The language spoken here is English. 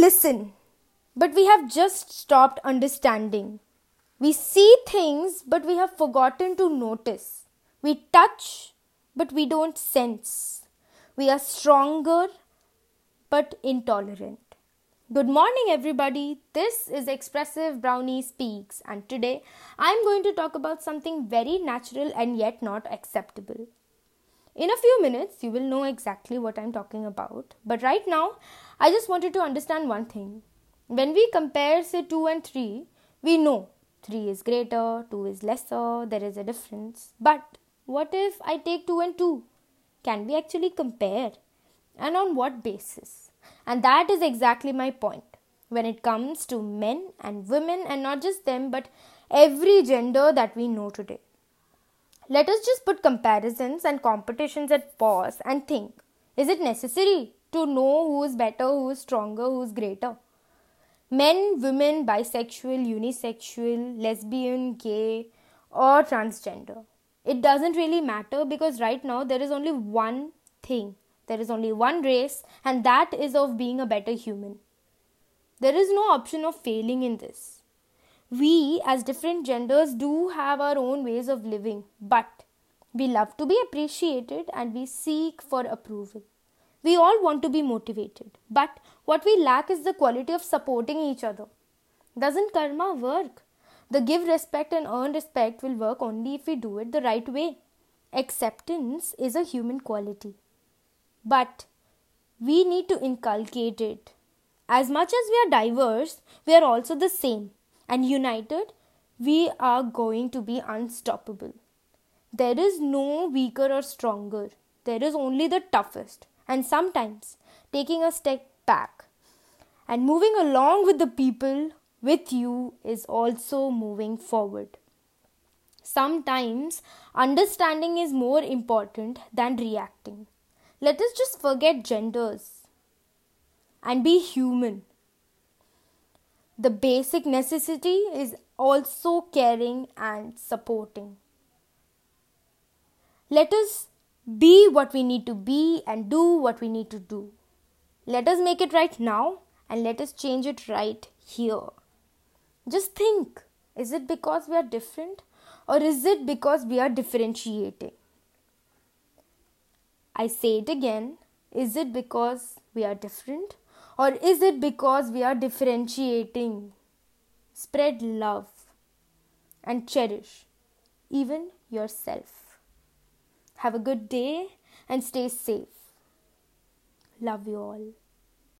listen, but we have just stopped understanding. We see things, but we have forgotten to notice. We touch, but we don't sense. We are stronger, but intolerant. Good morning, everybody. This is Expressive Brownie Speaks, and today I'm going to talk about something very natural and yet not acceptable. In a few minutes, you will know exactly what I'm talking about, but right now, I just wanted to understand one thing. When we compare, say, 2 and 3, we know 3 is greater, 2 is lesser, there is a difference. But what if I take 2 and 2? Can we actually compare? And on what basis? And that is exactly my point. When it comes to men and women, and not just them, but every gender that we know today. Let us just put comparisons and competitions at pause and think is it necessary to know who is better, who is stronger, who is greater? Men, women, bisexual, unisexual, lesbian, gay, or transgender. It doesn't really matter because right now there is only one thing there is only one race, and that is of being a better human. There is no option of failing in this. We, as different genders, do have our own ways of living, but we love to be appreciated and we seek for approval. We all want to be motivated, but what we lack is the quality of supporting each other. Doesn't karma work? The give respect and earn respect will work only if we do it the right way. Acceptance is a human quality but we need to inculcate it. As much as we are diverse, we are also the same, and united, we are going to be unstoppable. There is no weaker or stronger, there is only the toughest, and sometimes taking a step back and moving along with the people with you is also moving forward. Sometimes understanding is more important than reacting. Let us just forget genders and be human. The basic necessity is also caring and supporting. Let us be what we need to be and do what we need to do. Let us make it right now and let us change it right here. Just think is it because we are different or is it because we are differentiating? I say it again. Is it because we are different? Or is it because we are differentiating? Spread love and cherish even yourself. Have a good day and stay safe. Love you all.